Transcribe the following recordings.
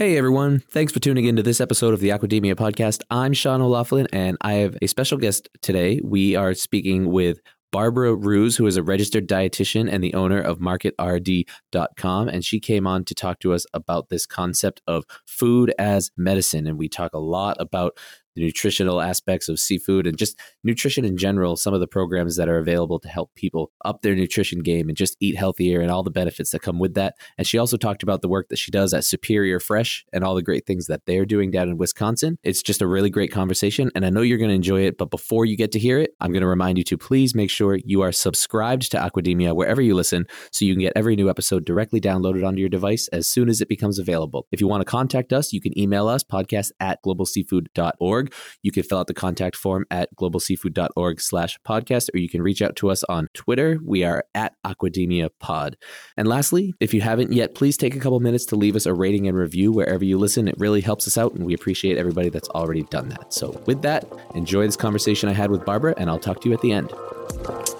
Hey everyone, thanks for tuning in to this episode of the Aquademia podcast. I'm Sean O'Laughlin and I have a special guest today. We are speaking with Barbara Ruhs, who is a registered dietitian and the owner of MarketRD.com. And she came on to talk to us about this concept of food as medicine. And we talk a lot about the nutritional aspects of seafood and just nutrition in general, some of the programs that are available to help people up their nutrition game and just eat healthier and all the benefits that come with that. And she also talked about the work that she does at Superior Fresh and all the great things that they're doing down in Wisconsin. It's just a really great conversation, and I know you're going to enjoy it. But before you get to hear it, I'm going to remind you to please make sure you are subscribed to Aquademia wherever you listen so you can get every new episode directly downloaded onto your device as soon as it becomes available. If you want to contact us, you can email us podcast at globalseafood.org globalseafood.org. You can fill out the contact form at globalseafood.org slash podcast, or you can reach out to us on Twitter. We are at Aquademia Pod. And lastly, if you haven't yet, please take a couple minutes to leave us a rating and review wherever you listen. It really helps us out, and we appreciate everybody that's already done that. So with that, enjoy this conversation I had with Barbara, and I'll talk to you at the end.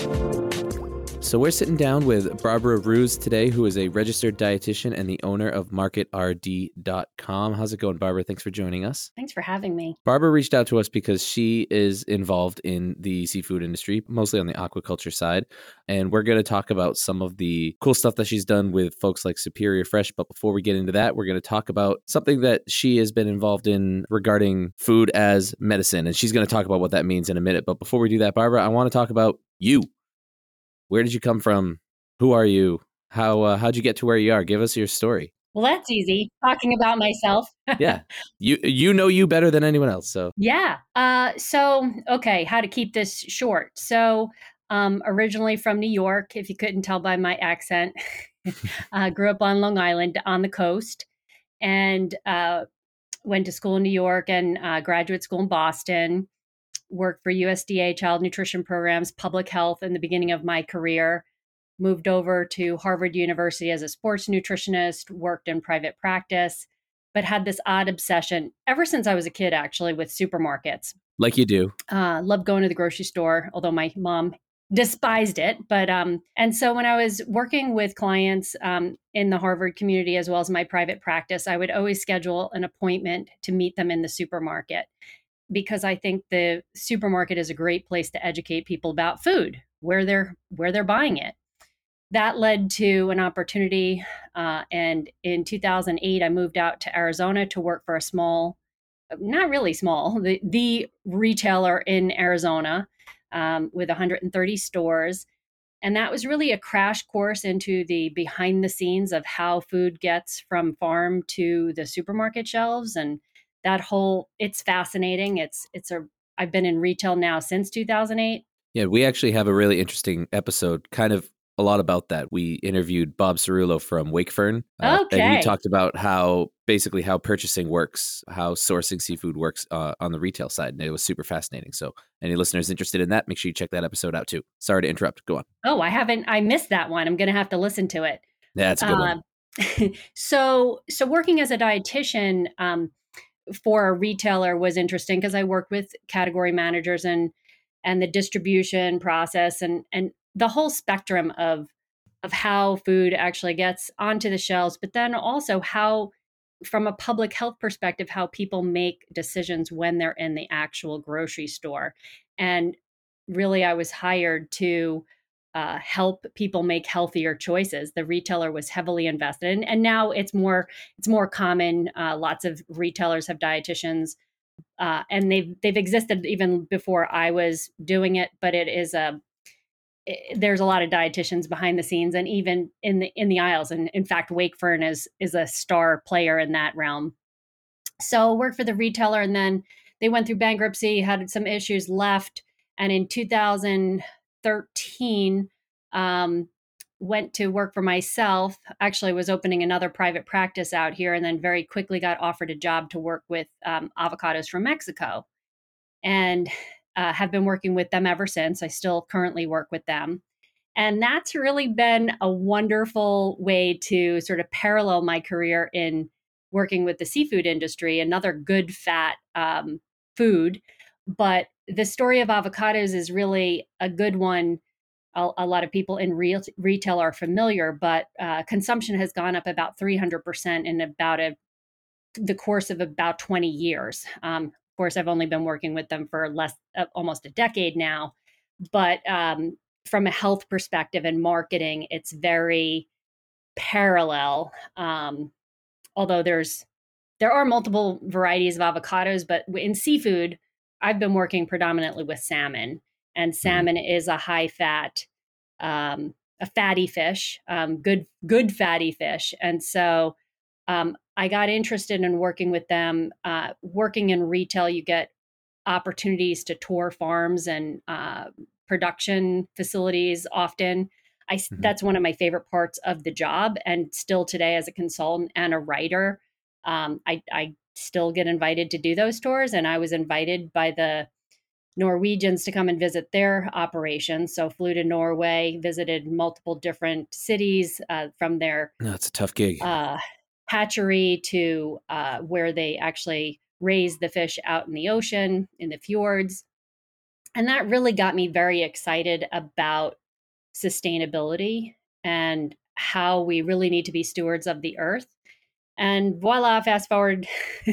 So we're sitting down with Barbara Ruhs today, who is a registered dietitian and the owner of MarketRD.com. How's it going, Barbara? Thanks for joining us. Thanks for having me. Barbara reached out to us because she is involved in the seafood industry, mostly on the aquaculture side. And we're going to talk about some of the cool stuff that she's done with folks like Superior Fresh. But before we get into that, we're going to talk about something that she has been involved in regarding food as medicine. And she's going to talk about what that means in a minute. But before we do that, Barbara, I want to talk about you where did you come from? Who are you? How uh, how'd you get to where you are? Give us your story. Well, that's easy. Talking about myself. yeah, you you know you better than anyone else. So yeah. Uh, so okay, how to keep this short? So um, originally from New York, if you couldn't tell by my accent, uh, grew up on Long Island on the coast, and uh, went to school in New York and uh, graduate school in Boston worked for USDA child nutrition programs, public health in the beginning of my career. Moved over to Harvard University as a sports nutritionist, worked in private practice, but had this odd obsession ever since I was a kid, actually, with supermarkets. Like you do. Uh, loved going to the grocery store, although my mom despised it. But, um, and so when I was working with clients um, in the Harvard community as well as my private practice, I would always schedule an appointment to meet them in the supermarket because I think the supermarket is a great place to educate people about food, where they're where they're buying it. That led to an opportunity, uh, and in 2008, I moved out to Arizona to work for a small, not really small, the the retailer in Arizona um, with 130 stores. And that was really a crash course into the behind the scenes of how food gets from farm to the supermarket shelves and that whole it's fascinating. It's it's a I've been in retail now since 2008. Yeah, we actually have a really interesting episode, kind of a lot about that. We interviewed Bob Cerullo from Wakefern. Uh, okay. And he talked about how basically how purchasing works, how sourcing seafood works uh, on the retail side. And it was super fascinating. So, any listeners interested in that, make sure you check that episode out too. Sorry to interrupt. Go on. Oh, I haven't, I missed that one. I'm going to have to listen to it. Yeah, that's a good one. Um, so, so working as a dietitian, um, for a retailer was interesting because I worked with category managers and and the distribution process and and the whole spectrum of of how food actually gets onto the shelves, but then also how from a public health perspective how people make decisions when they're in the actual grocery store. And really I was hired to uh, help people make healthier choices. The retailer was heavily invested, in, and now it's more it's more common. Uh, lots of retailers have dietitians, uh, and they've they've existed even before I was doing it. But it is a it, there's a lot of dietitians behind the scenes, and even in the in the aisles. And in fact, Wakefern is is a star player in that realm. So worked for the retailer, and then they went through bankruptcy, had some issues, left, and in 2000 13 um, went to work for myself actually was opening another private practice out here and then very quickly got offered a job to work with um, avocados from mexico and uh, have been working with them ever since. I still currently work with them. And that's really been a wonderful way to sort of parallel my career in working with the seafood industry, another good fat um, food. But the story of avocados is really a good one. A, a lot of people in real, retail are familiar, but uh, consumption has gone up about 300% in about a the course of about 20 years. Um, of course, I've only been working with them for less, uh, almost a decade now, but um, from a health perspective and marketing, it's very parallel. Um, although there's there are multiple varieties of avocados, but in seafood, I've been working predominantly with salmon, and mm-hmm. salmon mm-hmm. is a high fat, um, a fatty fish, um, good good fatty fish, and so um, I got interested in working with them. Uh, working in retail, you get opportunities to tour farms and uh, production facilities often. I, mm-hmm. That's one of my favorite parts of the job. And still today, as a consultant and a writer, um, I, I still get invited to do those tours. And I was invited by the Norwegians to come and visit their operations. So flew to Norway, visited multiple different cities uh, from their. No, it's a tough gig. Uh, hatchery to uh, where they actually raise the fish out in the ocean in the fjords and that really got me very excited about sustainability and how we really need to be stewards of the earth. And voila, fast forward,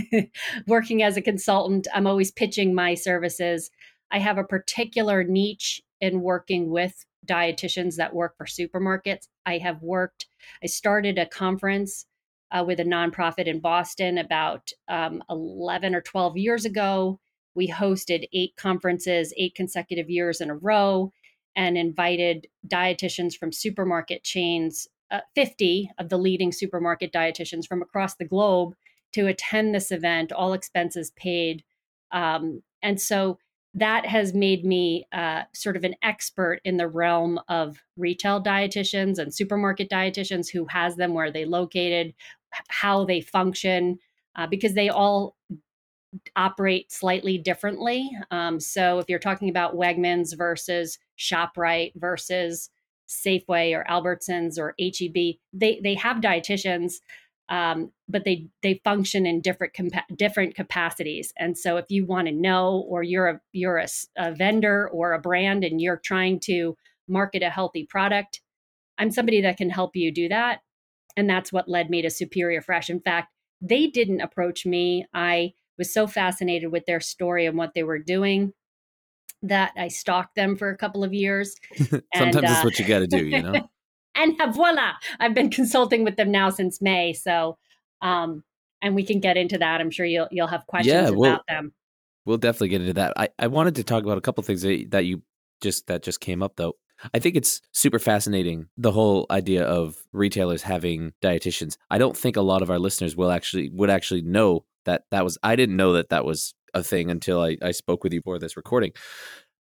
working as a consultant, I'm always pitching my services. I have a particular niche in working with dietitians that work for supermarkets. I have worked, I started a conference uh, with a nonprofit in Boston about um, 11 or 12 years ago we hosted eight conferences, eight consecutive years in a row, and invited dietitians from supermarket chains, uh, 50 of the leading supermarket dietitians from across the globe to attend this event, all expenses paid. Um, and so that has made me uh, sort of an expert in the realm of retail dietitians and supermarket dietitians who has them where they located how they function uh, because they all operate slightly differently. Um, so if you're talking about Wegmans versus ShopRite versus Safeway or Albertsons or HEB, they they have dietitians, um, but they they function in different compa- different capacities. And so if you want to know, or you're a you're a, a vendor or a brand, and you're trying to market a healthy product, I'm somebody that can help you do that. And that's what led me to Superior Fresh. In fact, they didn't approach me. I was so fascinated with their story and what they were doing that I stalked them for a couple of years. Sometimes and, uh, that's what you got to do, you know. and voila, I've been consulting with them now since May. So, um, and we can get into that. I'm sure you'll you'll have questions yeah, we'll, about them. We'll definitely get into that. I, I wanted to talk about a couple things that, that you just that just came up though. I think it's super fascinating the whole idea of retailers having dietitians. I don't think a lot of our listeners will actually would actually know that that was I didn't know that that was a thing until I, I spoke with you for this recording.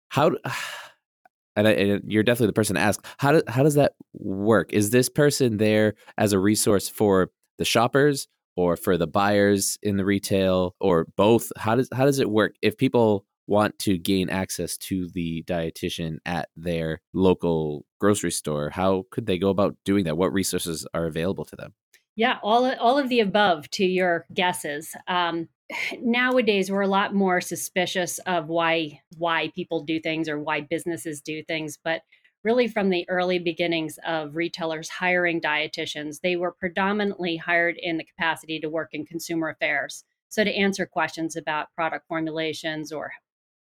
How and, I, and you're definitely the person to ask how do, how does that work? Is this person there as a resource for the shoppers or for the buyers in the retail or both? How does how does it work if people want to gain access to the dietitian at their local grocery store? How could they go about doing that? What resources are available to them? Yeah, all all of the above to your guesses. Um, nowadays, we're a lot more suspicious of why why people do things or why businesses do things, but really from the early beginnings of retailers hiring dietitians, they were predominantly hired in the capacity to work in consumer affairs. So to answer questions about product formulations or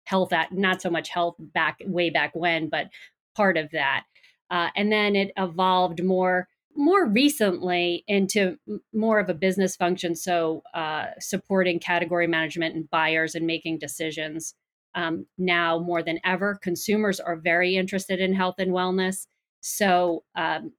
health at not so much health back way back when, but part of that. Uh, and then it evolved more more recently into more of a business function so uh, supporting category management and buyers and making decisions um, now more than ever. Consumers are very interested in health and wellness. So um,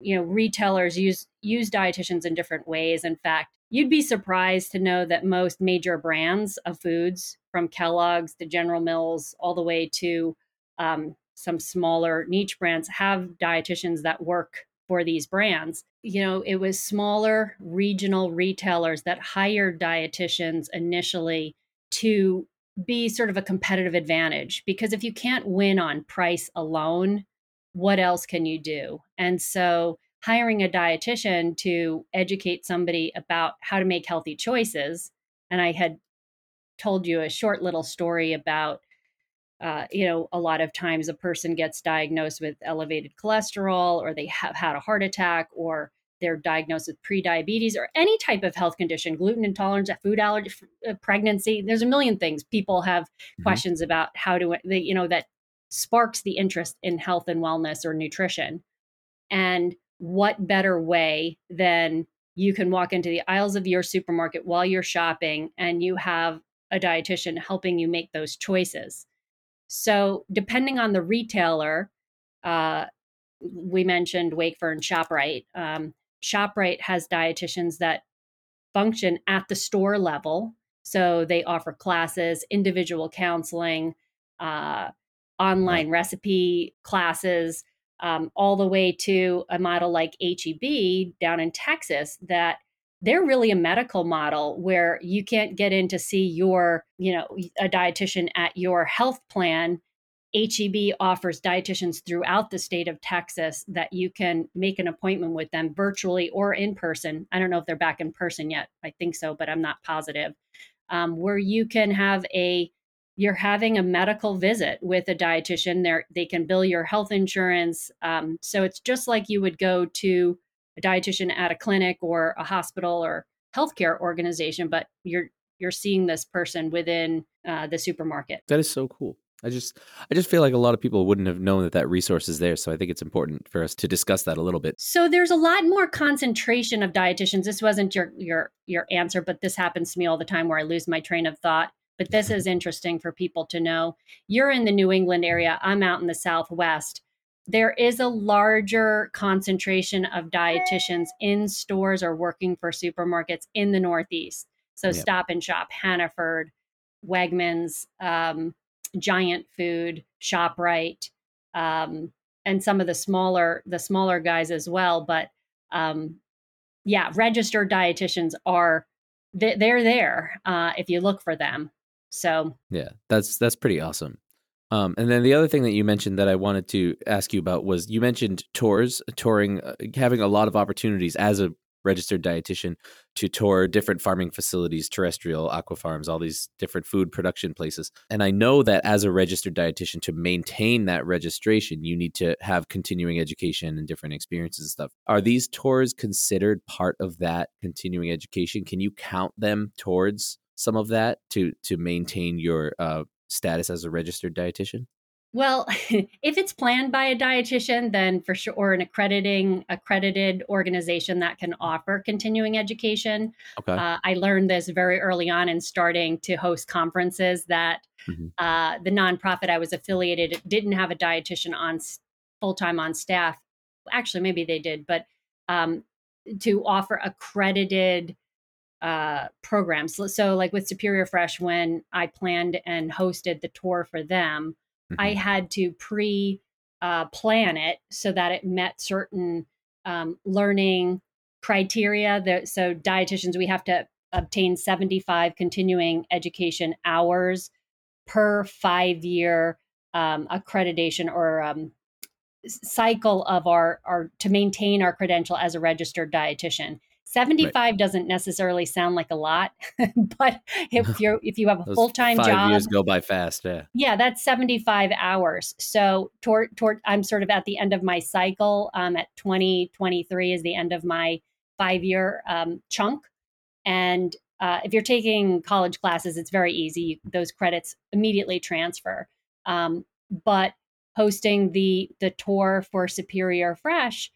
you know retailers use use dietitians in different ways. In fact you'd be surprised to know that most major brands of foods from kellogg's to general mills all the way to um, some smaller niche brands have dietitians that work for these brands. You know, it was smaller regional retailers that hired dietitians initially to be sort of a competitive advantage because if you can't win on price alone, what else can you do? And so hiring a dietitian to educate somebody about how to make healthy choices. And I had told you a short little story about, uh, you know, a lot of times a person gets diagnosed with elevated cholesterol or they have had a heart attack or they're diagnosed with prediabetes or any type of health condition, gluten intolerance, food allergy, uh, pregnancy. There's a million things people have mm-hmm. questions about how to, they, you know, that sparks the interest in health and wellness or nutrition. And what better way than you can walk into the aisles of your supermarket while you're shopping and you have a dietitian helping you make those choices. So, depending on the retailer, uh, we mentioned Wakefern ShopRite. Um, ShopRite has dietitians that function at the store level. So, they offer classes, individual counseling, uh, online recipe classes, um, all the way to a model like HEB down in Texas that they're really a medical model where you can't get in to see your, you know, a dietitian at your health plan. HEB offers dietitians throughout the state of Texas that you can make an appointment with them virtually or in person. I don't know if they're back in person yet. I think so, but I'm not positive. Um, where you can have a you're having a medical visit with a dietitian there they can bill your health insurance um, so it's just like you would go to a dietitian at a clinic or a hospital or healthcare organization but you're you're seeing this person within uh, the supermarket. That is so cool. I just i just feel like a lot of people wouldn't have known that that resource is there so i think it's important for us to discuss that a little bit. So there's a lot more concentration of dietitians. This wasn't your your your answer but this happens to me all the time where i lose my train of thought but this is interesting for people to know. You're in the New England area, I'm out in the Southwest. There is a larger concentration of dietitians in stores or working for supermarkets in the Northeast. So, yep. Stop and Shop, Hannaford, Wegmans, um, Giant Food, Shoprite, um, and some of the smaller the smaller guys as well. But um, yeah, registered dietitians are they're there uh, if you look for them. So yeah, that's that's pretty awesome. Um, and then the other thing that you mentioned that I wanted to ask you about was you mentioned tours, touring, uh, having a lot of opportunities as a registered dietitian to tour different farming facilities, terrestrial, aqua farms, all these different food production places. And I know that as a registered dietitian, to maintain that registration, you need to have continuing education and different experiences and stuff. Are these tours considered part of that continuing education? Can you count them towards some of that to to maintain your uh, status as a registered dietitian? Well, if it's planned by a dietitian, then for sure, or an accrediting accredited organization that can offer continuing education. Okay. Uh, I learned this very early on in starting to host conferences that mm-hmm. uh, the nonprofit I was affiliated didn't have a dietitian on full time on staff. Actually, maybe they did, but um, to offer accredited uh, programs. So, like with Superior Fresh, when I planned and hosted the tour for them, mm-hmm. I had to pre uh, plan it so that it met certain um, learning criteria. That, so, dietitians, we have to obtain 75 continuing education hours per five year um, accreditation or um, cycle of our, our to maintain our credential as a registered dietitian 75 right. doesn't necessarily sound like a lot, but if you're if you have a full time job, years go by fast. Yeah, yeah, that's 75 hours. So toward toward I'm sort of at the end of my cycle. Um, at 2023 is the end of my five year um, chunk, and uh, if you're taking college classes, it's very easy; those credits immediately transfer. Um, but hosting the the tour for Superior Fresh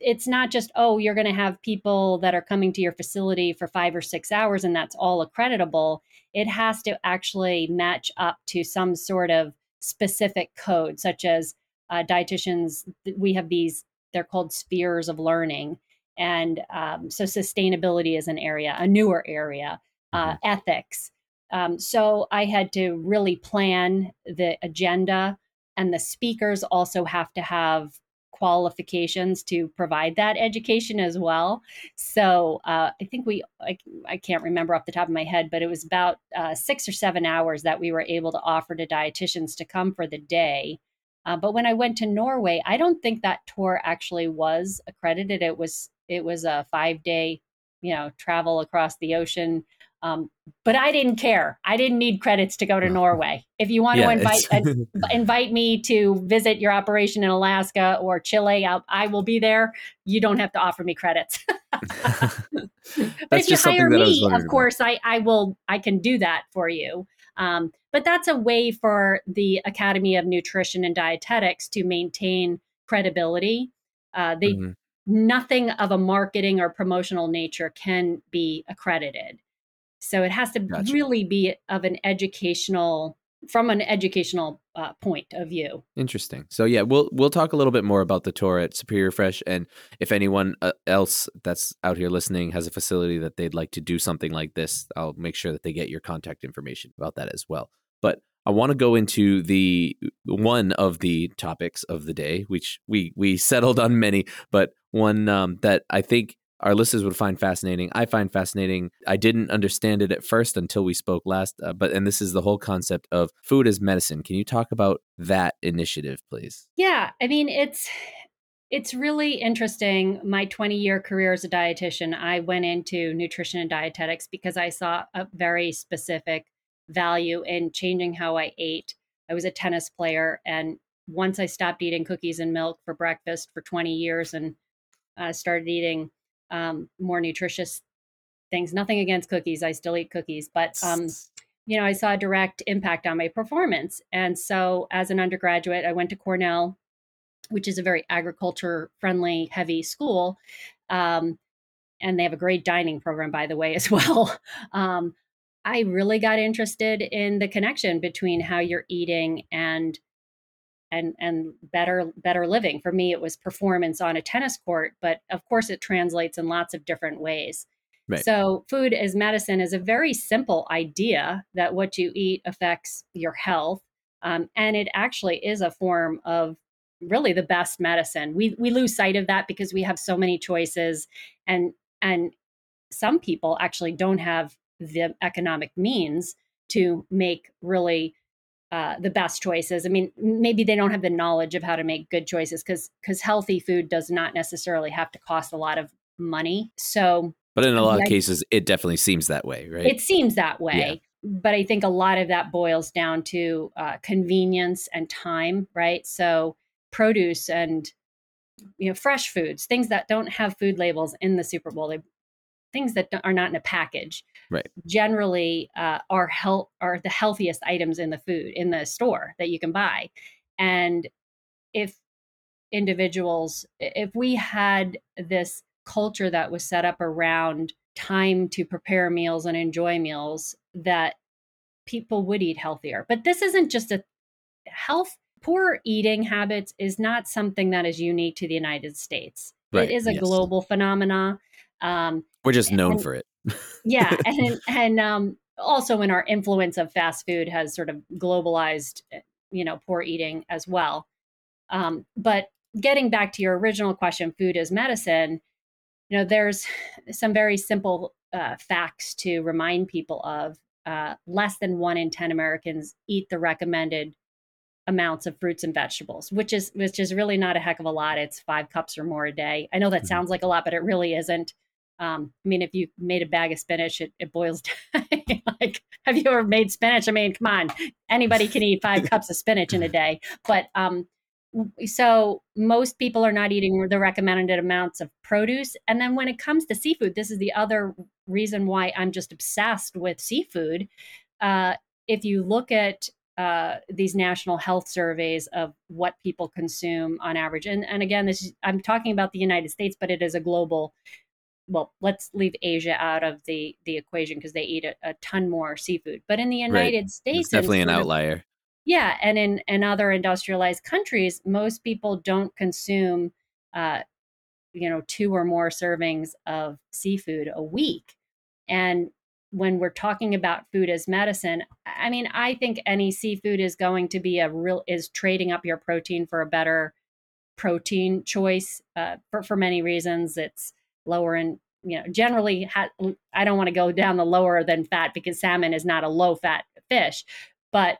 it's not just oh you're going to have people that are coming to your facility for five or six hours and that's all accreditable. It has to actually match up to some sort of specific code such as uh, dietitians we have these they're called spheres of learning. And um, so sustainability is an area a newer area uh, mm-hmm. ethics. Um, so i had to really plan the agenda and the speakers also have to have qualifications to provide that education as well. So uh, I think we, I, I, can't remember off the top of my head, but it was about uh, six or seven hours that we were able to offer to dietitians to come for the day. Uh, but when I went to Norway, I don't think that tour actually was accredited. It was it was a five day, you know, travel across the ocean um, but I didn't care. I didn't need credits to go to Norway. If you want yeah, to invite uh, invite me to visit your operation in Alaska or Chile, I'll, I will be there. You don't have to offer me credits. but if you hire me, of course, I, I will. I can do that for you. Um, but that's a way for the Academy of Nutrition and Dietetics to maintain credibility. Uh, they mm-hmm. nothing of a marketing or promotional nature can be accredited. So it has to gotcha. really be of an educational from an educational uh, point of view. Interesting. So yeah, we'll we'll talk a little bit more about the tour at Superior Fresh, and if anyone uh, else that's out here listening has a facility that they'd like to do something like this, I'll make sure that they get your contact information about that as well. But I want to go into the one of the topics of the day, which we we settled on many, but one um, that I think our listeners would find fascinating. I find fascinating. I didn't understand it at first until we spoke last, uh, but and this is the whole concept of food as medicine. Can you talk about that initiative, please? Yeah, I mean it's it's really interesting. My 20 year career as a dietitian, I went into nutrition and dietetics because I saw a very specific value in changing how I ate. I was a tennis player, and once I stopped eating cookies and milk for breakfast for 20 years and uh, started eating um, more nutritious things. Nothing against cookies. I still eat cookies, but um, you know, I saw a direct impact on my performance. And so, as an undergraduate, I went to Cornell, which is a very agriculture friendly, heavy school. Um, and they have a great dining program, by the way, as well. Um, I really got interested in the connection between how you're eating and and and better better living. For me it was performance on a tennis court but of course it translates in lots of different ways. Right. so food as medicine is a very simple idea that what you eat affects your health um, and it actually is a form of really the best medicine. We we lose sight of that because we have so many choices and and some people actually don't have the economic means to make really uh, the best choices. I mean, maybe they don't have the knowledge of how to make good choices because because healthy food does not necessarily have to cost a lot of money. So, but in a lot of cases, it definitely seems that way, right? It seems that way. Yeah. But I think a lot of that boils down to uh, convenience and time, right? So, produce and you know fresh foods, things that don't have food labels in the Super Bowl, they things that are not in a package right. generally uh, are health are the healthiest items in the food in the store that you can buy. And if individuals if we had this culture that was set up around time to prepare meals and enjoy meals that people would eat healthier. But this isn't just a health poor eating habits is not something that is unique to the united states. Right. it is a yes. global phenomena um, We're just known and, for it. yeah, and and um, also in our influence of fast food has sort of globalized, eh, you know, poor eating as well. Um, but getting back to your original question, food is medicine. You know, there's some very simple uh, facts to remind people of. Uh, less than one in ten Americans eat the recommended amounts of fruits and vegetables, which is which is really not a heck of a lot. It's five cups or more a day. I know that mm-hmm. sounds like a lot, but it really isn't. Um, I mean, if you made a bag of spinach, it, it boils down. like, have you ever made spinach? I mean, come on, anybody can eat five cups of spinach in a day. But um, so most people are not eating the recommended amounts of produce. And then when it comes to seafood, this is the other reason why I'm just obsessed with seafood. Uh, if you look at uh, these national health surveys of what people consume on average. And, and again, this is, I'm talking about the United States, but it is a global. Well, let's leave Asia out of the the equation because they eat a, a, ton more seafood. But in the United right. States, it's definitely an outlier. Of, yeah, and in in other industrialized countries, most people don't consume, uh, you know, two or more servings of seafood a week. And when we're talking about food as medicine, I mean, I think any seafood is going to be a real is trading up your protein for a better protein choice uh, for, for many reasons. It's lower in, you know, generally, ha- I don't want to go down the lower than fat because salmon is not a low fat fish, but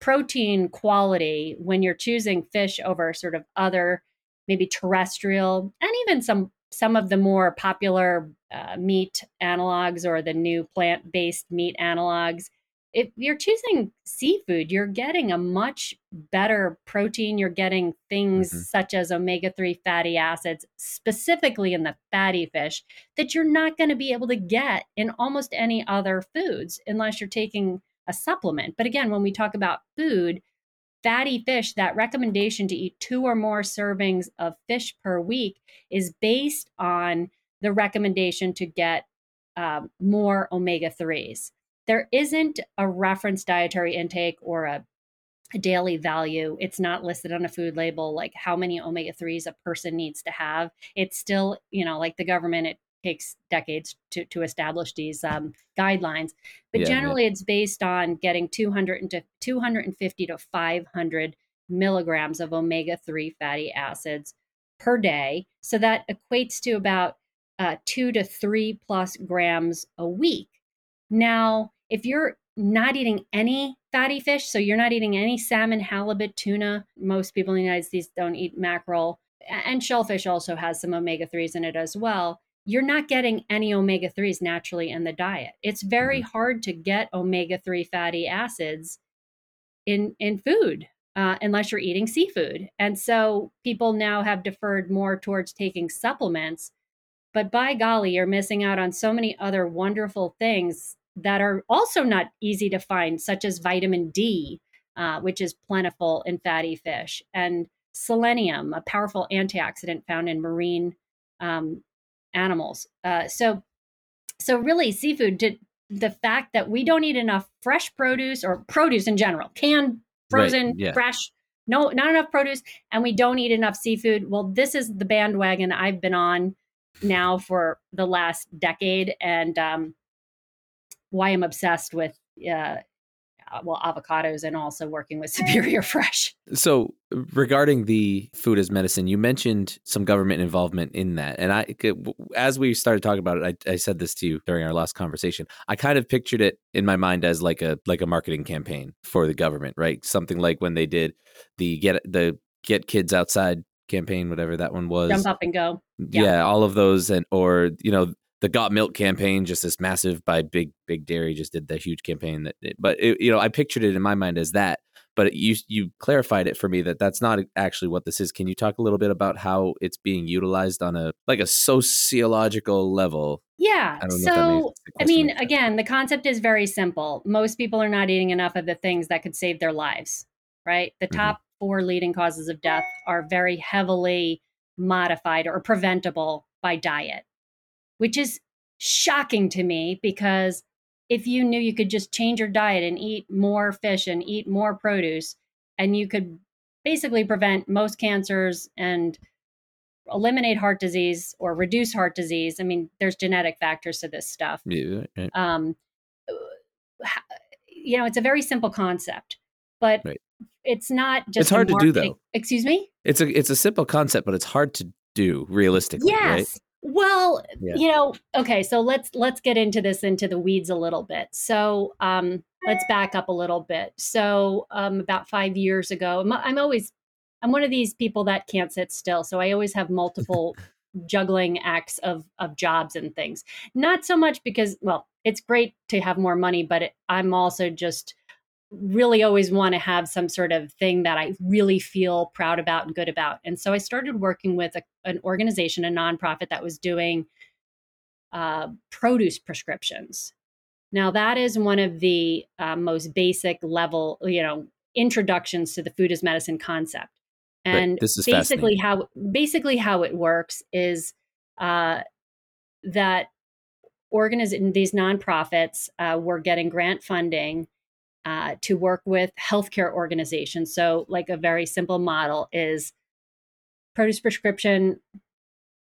protein quality when you're choosing fish over sort of other maybe terrestrial and even some some of the more popular uh, meat analogs or the new plant-based meat analogs if you're choosing seafood, you're getting a much better protein. You're getting things mm-hmm. such as omega 3 fatty acids, specifically in the fatty fish, that you're not going to be able to get in almost any other foods unless you're taking a supplement. But again, when we talk about food, fatty fish, that recommendation to eat two or more servings of fish per week is based on the recommendation to get um, more omega 3s there isn't a reference dietary intake or a, daily value. It's not listed on a food label like how many omega 3s a person needs to have. It's still, you know, like the government, it takes decades to, to establish these um, guidelines. But yeah, generally, yeah. it's based on getting 200 to 250 to 500 milligrams of omega 3 fatty acids per day. So that equates to about uh, two to three plus grams a week. Now, if you're not eating any fatty fish, so you're not eating any salmon, halibut, tuna, most people in the United States don't eat mackerel, and shellfish also has some omega 3s in it as well. You're not getting any omega 3s naturally in the diet. It's very mm-hmm. hard to get omega 3 fatty acids in, in food. Uh, unless you're eating seafood. And so people now have deferred more towards taking supplements. But by golly, you're missing out on so many other wonderful things that are also not easy to find, such as vitamin D, uh, which is plentiful in fatty fish, and selenium, a powerful antioxidant found in marine um, animals. Uh, so, so really, seafood. Did, the fact that we don't eat enough fresh produce or produce in general, canned, frozen, right, yeah. fresh, no, not enough produce, and we don't eat enough seafood. Well, this is the bandwagon I've been on now for the last decade, and um, why I'm obsessed with uh, uh, well avocados and also working with Superior Fresh. So regarding the food as medicine, you mentioned some government involvement in that, and I, as we started talking about it, I, I said this to you during our last conversation. I kind of pictured it in my mind as like a like a marketing campaign for the government, right? Something like when they did the get the get kids outside campaign, whatever that one was. Jump up and go. Yeah. yeah, all of those, and or you know the got milk campaign just this massive by big big dairy just did the huge campaign that but it, you know i pictured it in my mind as that but you you clarified it for me that that's not actually what this is. Can you talk a little bit about how it's being utilized on a like a sociological level? Yeah I so i mean again the concept is very simple. Most people are not eating enough of the things that could save their lives right? The mm-hmm. top mm-hmm. four leading causes of death are very heavily modified or preventable by diet which is shocking to me because if you knew you could just change your diet and eat more fish and eat more produce, and you could basically prevent most cancers and eliminate heart disease or reduce heart disease. I mean, there's genetic factors to this stuff. Yeah, right. um, you know, it's a very simple concept, but right. it's not just. It's hard to do, though. Excuse me. It's a it's a simple concept, but it's hard to do realistically. Yes, right? Well, yeah. you know, okay, so let's let's get into this into the weeds a little bit. So, um, let's back up a little bit. So, um, about five years ago, I'm, I'm always I'm one of these people that can't sit still. So I always have multiple juggling acts of of jobs and things. Not so much because, well, it's great to have more money, but it, I'm also just really always want to have some sort of thing that I really feel proud about and good about. And so I started working with a, an organization, a nonprofit that was doing uh, produce prescriptions. Now, that is one of the uh, most basic level, you know, introductions to the food as medicine concept. And this is basically how basically how it works is uh, that organiz- these nonprofits uh, were getting grant funding uh, to work with healthcare organizations. So, like a very simple model is produce prescription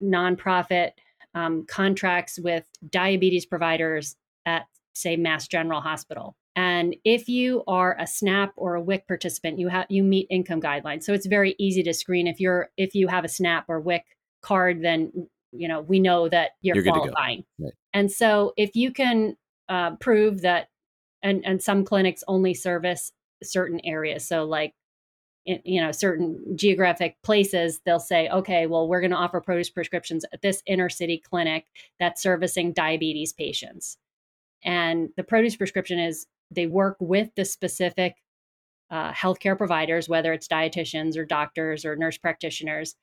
nonprofit um, contracts with diabetes providers at, say, Mass General Hospital. And if you are a SNAP or a WIC participant, you have you meet income guidelines. So it's very easy to screen if you're if you have a SNAP or WIC card, then you know we know that you're, you're qualifying. Right. And so if you can uh, prove that, and and some clinics only service certain areas. So like you know certain geographic places they'll say okay well we're going to offer produce prescriptions at this inner city clinic that's servicing diabetes patients and the produce prescription is they work with the specific uh, healthcare providers whether it's dietitians or doctors or nurse practitioners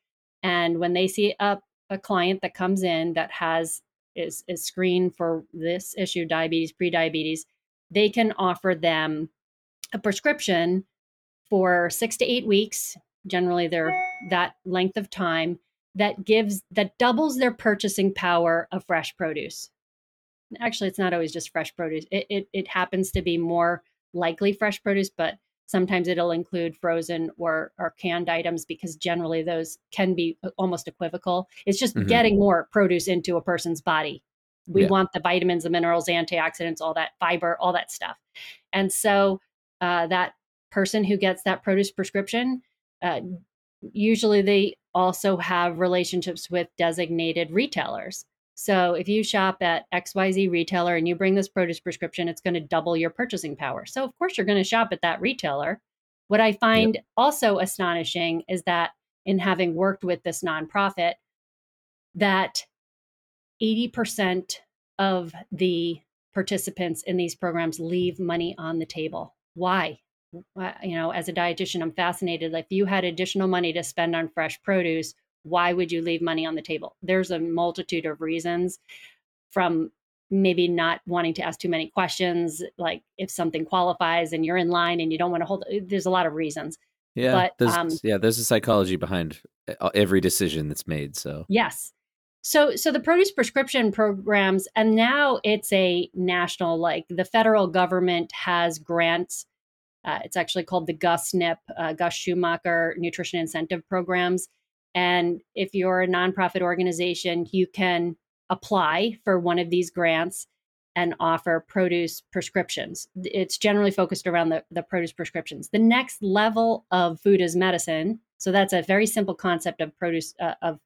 and when they see a, a client that comes in that has is, is screened for this issue diabetes pre-diabetes they can offer them a prescription for six to eight weeks. Generally, they're that length of time that gives that doubles their purchasing power of fresh produce. Actually, it's not always just fresh produce. It, it, it happens to be more likely fresh produce, but sometimes it'll include frozen or, or canned items because generally those can be uh, almost equivocal. It's just mm-hmm. getting more produce into a person's body. We yeah. want the vitamins, the minerals, antioxidants, all that fiber, all that stuff. And so uh, that person who gets that produce prescription, uh, usually they also have relationships with designated retailers. So if you shop at XYZ retailer and you bring this produce prescription, it's going to double your purchasing power. So of course you're going to shop at that retailer. What I find yep. also astonishing is that in having worked with this nonprofit, that 80% of the participants in these programs leave money on the table. Why? you know, as a dietitian, I'm fascinated. If you had additional money to spend on fresh produce, why would you leave money on the table? There's a multitude of reasons from maybe not wanting to ask too many questions, like if something qualifies and you're in line and you don't want to hold, there's a lot of reasons. Yeah, but, there's, um, yeah, there's a psychology behind uh, every decision that's made. So yes, so so the produce prescription programs, and now it's a national, like the federal government has grants uh, it's actually called the GusNIP, uh, Gus Schumacher Nutrition Incentive Programs. And if you're a nonprofit organization, you can apply for one of these grants and offer produce prescriptions. It's generally focused around the, the produce prescriptions. The next level of food is medicine, so that's a very simple concept of produce uh, of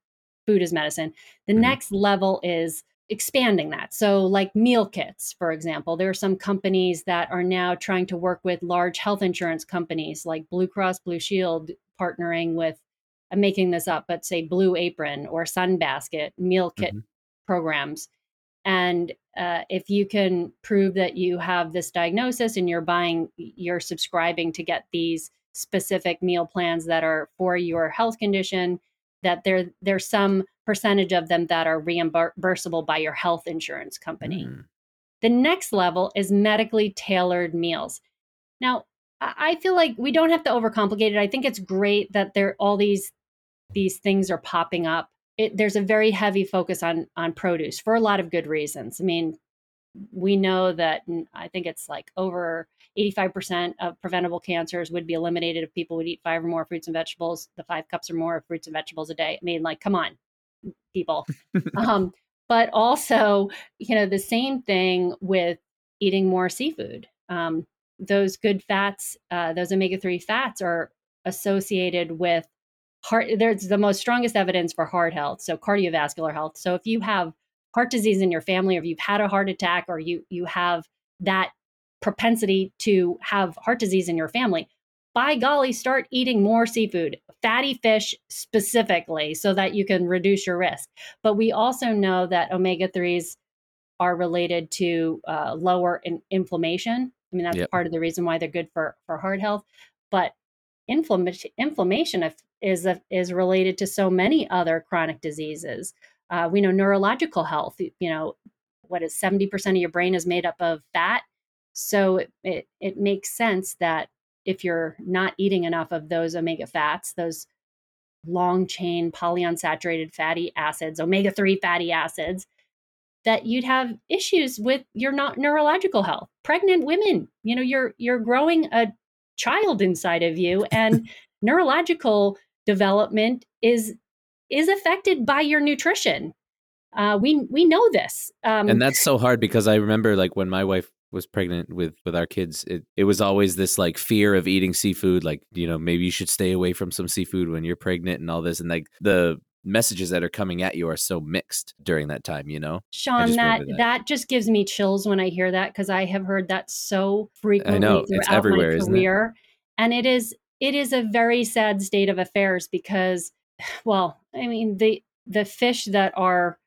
food is medicine. The mm-hmm. next level is expanding that. So, like meal kits, for example, there are some companies that are now trying to work with large health insurance companies like Blue Cross Blue Shield, partnering with, I'm making this up, but say Blue Apron or Sunbasket meal kit mm-hmm. programs. And uh, if you can prove that you have this diagnosis and you're buying, you're subscribing to get these specific meal plans that are for your health condition, that there there's some percentage of them that are reimbursable by your health insurance company. Mm. The next level is medically tailored meals. Now, I feel like we don't have to overcomplicate it. I think it's great that there all these these things are popping up. It, there's a very heavy focus on on produce for a lot of good reasons. I mean, we know that I think it's like over 85% of preventable cancers would be eliminated if people would eat five or more fruits and vegetables, the five cups or more of fruits and vegetables a day. I mean, like, come on, people. um, but also, you know, the same thing with eating more seafood. Um, those good fats, uh, those omega 3 fats are associated with heart. There's the most strongest evidence for heart health, so cardiovascular health. So if you have heart disease in your family, or if you've had a heart attack, or you you have that propensity to have heart disease in your family, by golly, start eating more seafood, fatty fish specifically, so that you can reduce your risk. But we also know that omega 3s are related to uh, lower in inflammation. I mean, that's yep. part of the reason why they're good for, for heart health. But inflammation, inflammation is, a, is related to so many other chronic diseases. Uh, we know neurological health, you know, what is 70% of your brain is made up of fat so it, it, it makes sense that if you're not eating enough of those omega fats, those long chain polyunsaturated fatty acids, omega 3 fatty acids, that you'd have issues with your not neurological health. Pregnant women, you know, you're you're growing a child inside of you and neurological development is is affected by your nutrition. Uh, we we know this, um, and that's so hard because I remember like when my wife was pregnant with with our kids, it it was always this like fear of eating seafood. Like you know, maybe you should stay away from some seafood when you're pregnant and all this. And like the messages that are coming at you are so mixed during that time. You know, Sean, that, that, that just gives me chills when I hear that because I have heard that so frequently I know it's everywhere, my career, it? and it is it is a very sad state of affairs because, well, I mean the the fish that are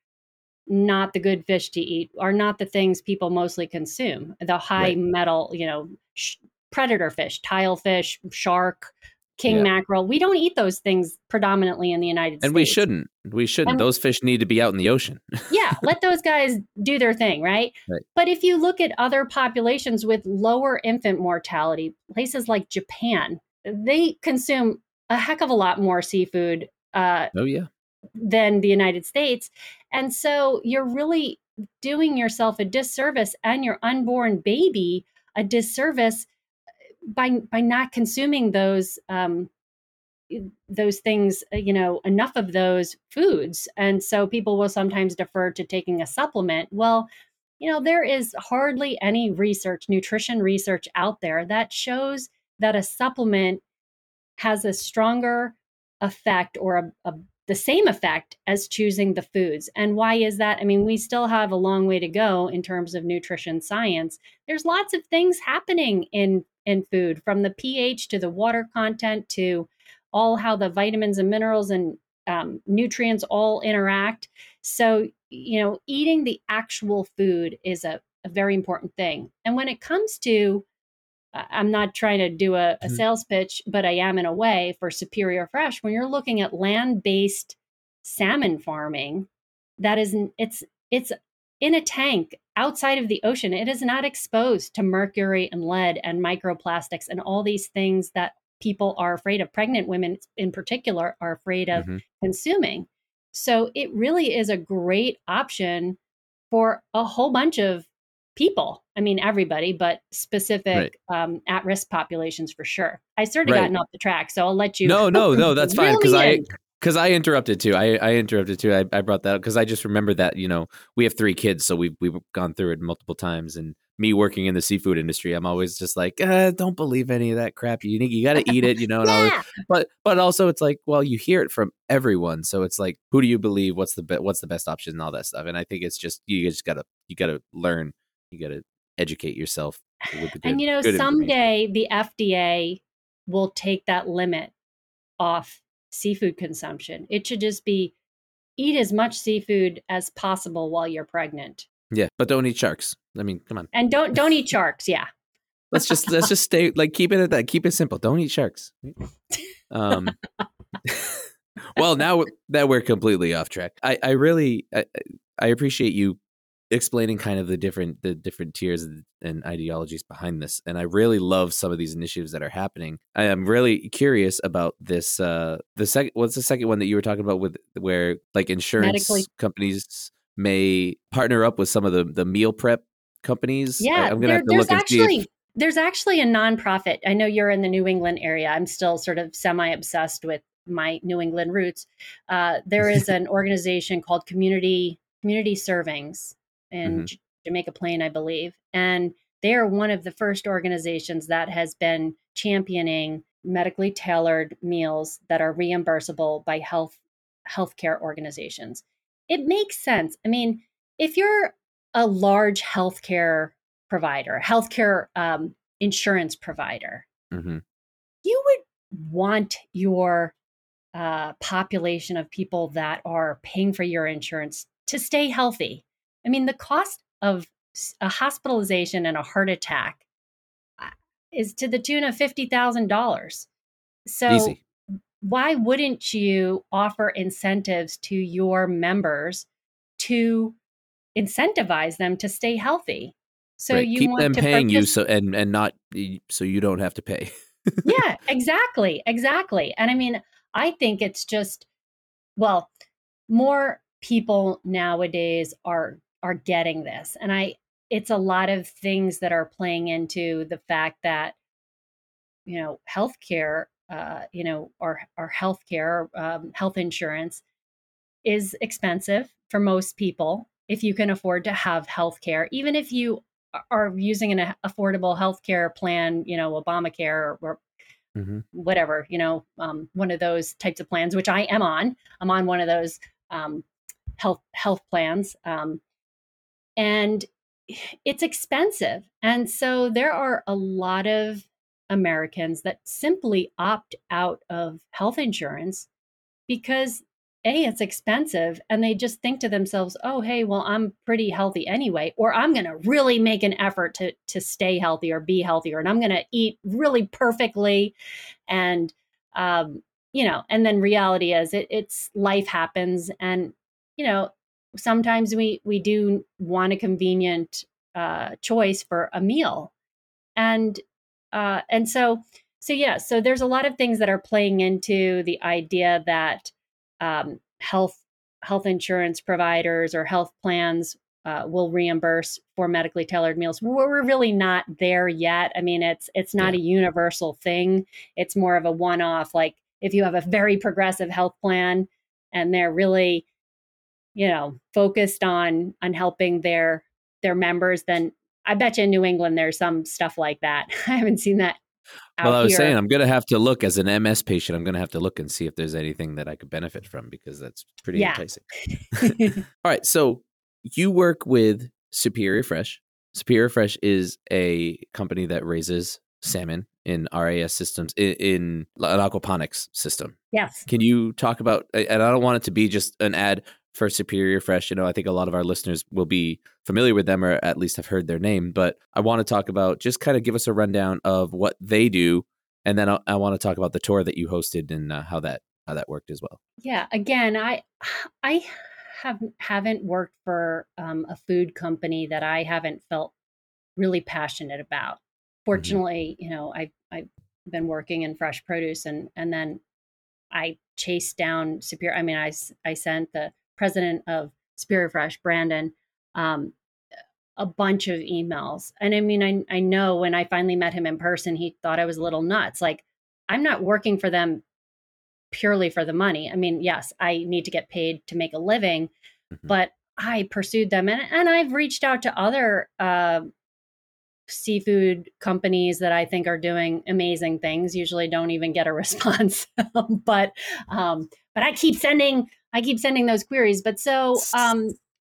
not the good fish to eat are not the things people mostly consume. The high right. metal, you know, sh- predator fish, tilefish, shark, king yeah. mackerel. We don't eat those things predominantly in the United and States. And we shouldn't. We shouldn't. And, those fish need to be out in the ocean. yeah, let those guys do their thing, right? right? But if you look at other populations with lower infant mortality, places like Japan, they consume a heck of a lot more seafood. Uh, oh yeah than the United States. And so you're really doing yourself a disservice and your unborn baby a disservice by by not consuming those um, those things uh, you know enough of those foods and so people will sometimes defer to taking a supplement well you know there is hardly any research nutrition research out there that shows that a supplement has a stronger effect or a, a the same effect as choosing the foods. And why is that? I mean, we still have a long way to go in terms of nutrition science. There's lots of things happening in in food from the pH to the water content to all how the vitamins and minerals and um, nutrients all interact. So, you know, eating the actual food is a, a very important thing. And when it comes to I'm not trying to do a, a mm-hmm. sales pitch, but I am in a way for Superior Fresh. When you're looking at land-based salmon farming, that is it's it's in a tank outside of the ocean. It is not exposed to mercury and lead and microplastics and all these things that people are afraid of. Pregnant women, in particular, are afraid of mm-hmm. consuming. So it really is a great option for a whole bunch of people. I mean, everybody, but specific right. um, at risk populations for sure. I sort of right. gotten off the track, so I'll let you. No, no, no, that's fine because I because I interrupted too. I, I interrupted too. I, I brought that up because I just remember that you know we have three kids, so we've we've gone through it multiple times. And me working in the seafood industry, I'm always just like, eh, don't believe any of that crap. You you got to eat it, you know. yeah. Always, but but also it's like, well, you hear it from everyone, so it's like, who do you believe? What's the be- what's the best option and all that stuff. And I think it's just you just gotta you gotta learn you got to educate yourself with the good, and you know someday the fda will take that limit off seafood consumption. It should just be eat as much seafood as possible while you're pregnant. Yeah but don't eat sharks. I mean come on. And don't don't eat sharks yeah. Let's just let's just stay like keep it at that keep it simple. Don't eat sharks. Um well now that we're completely off track i i really I, I appreciate you explaining kind of the different the different tiers and ideologies behind this and i really love some of these initiatives that are happening. I am really curious about this uh the second what's the second one that you were talking about with where like insurance Medically. companies may partner up with some of the the meal prep companies? Yeah I, am gonna there, have to look actually, and see if there's actually a nonprofit. I know you're in the new england area. I'm still sort of semi obsessed with my new england roots. Uh, there is an organization called community community servings in mm-hmm. Jamaica Plain, I believe. And they are one of the first organizations that has been championing medically tailored meals that are reimbursable by health healthcare organizations. It makes sense. I mean, if you're a large healthcare provider, healthcare um, insurance provider, mm-hmm. you would want your uh, population of people that are paying for your insurance to stay healthy I mean, the cost of a hospitalization and a heart attack uh, is to the tune of $50,000. So Easy. why wouldn't you offer incentives to your members to incentivize them to stay healthy? So right. you keep them paying partic- you so and and not so you don't have to pay. yeah, exactly. Exactly. And I mean, I think it's just well, more people nowadays are are getting this. And I it's a lot of things that are playing into the fact that you know healthcare uh, you know our our healthcare um, health insurance is expensive for most people if you can afford to have health care even if you are using an affordable health care plan, you know, Obamacare or, mm-hmm. whatever, you know, um, one of those types of plans, which I am on. I'm on one of those um, health health plans, um, and it's expensive. And so there are a lot of Americans that simply opt out of health insurance because a it's expensive and they just think to themselves oh hey well i'm pretty healthy anyway or i'm going to really make an effort to to stay healthy or be healthier and i'm going to eat really perfectly and um you know and then reality is it, it's life happens and you know sometimes we we do want a convenient uh choice for a meal and uh and so so yeah so there's a lot of things that are playing into the idea that um, health health insurance providers or health plans uh, will reimburse for medically tailored meals. We're really not there yet. I mean, it's it's not yeah. a universal thing. It's more of a one-off. Like if you have a very progressive health plan and they're really, you know, focused on on helping their their members, then I bet you in New England there's some stuff like that. I haven't seen that well, I was here. saying I'm going to have to look as an MS patient. I'm going to have to look and see if there's anything that I could benefit from because that's pretty yeah. enticing. All right, so you work with Superior Fresh. Superior Fresh is a company that raises salmon in RAS systems in, in an aquaponics system. Yes. Can you talk about? And I don't want it to be just an ad for Superior Fresh. You know, I think a lot of our listeners will be familiar with them or at least have heard their name. But I want to talk about just kind of give us a rundown of what they do, and then I, I want to talk about the tour that you hosted and uh, how that how that worked as well. Yeah. Again, I I have haven't worked for um, a food company that I haven't felt really passionate about. Mm-hmm. Fortunately, mm-hmm. you know, I I've been working in fresh produce and and then I chased down Superior. I mean, I I sent the president of Superior Fresh, Brandon, um, a bunch of emails. And I mean, I, I know when I finally met him in person, he thought I was a little nuts. Like, I'm not working for them purely for the money. I mean, yes, I need to get paid to make a living, mm-hmm. but I pursued them and, and I've reached out to other uh, seafood companies that I think are doing amazing things. Usually don't even get a response, but um, but I keep sending I keep sending those queries. But so, um,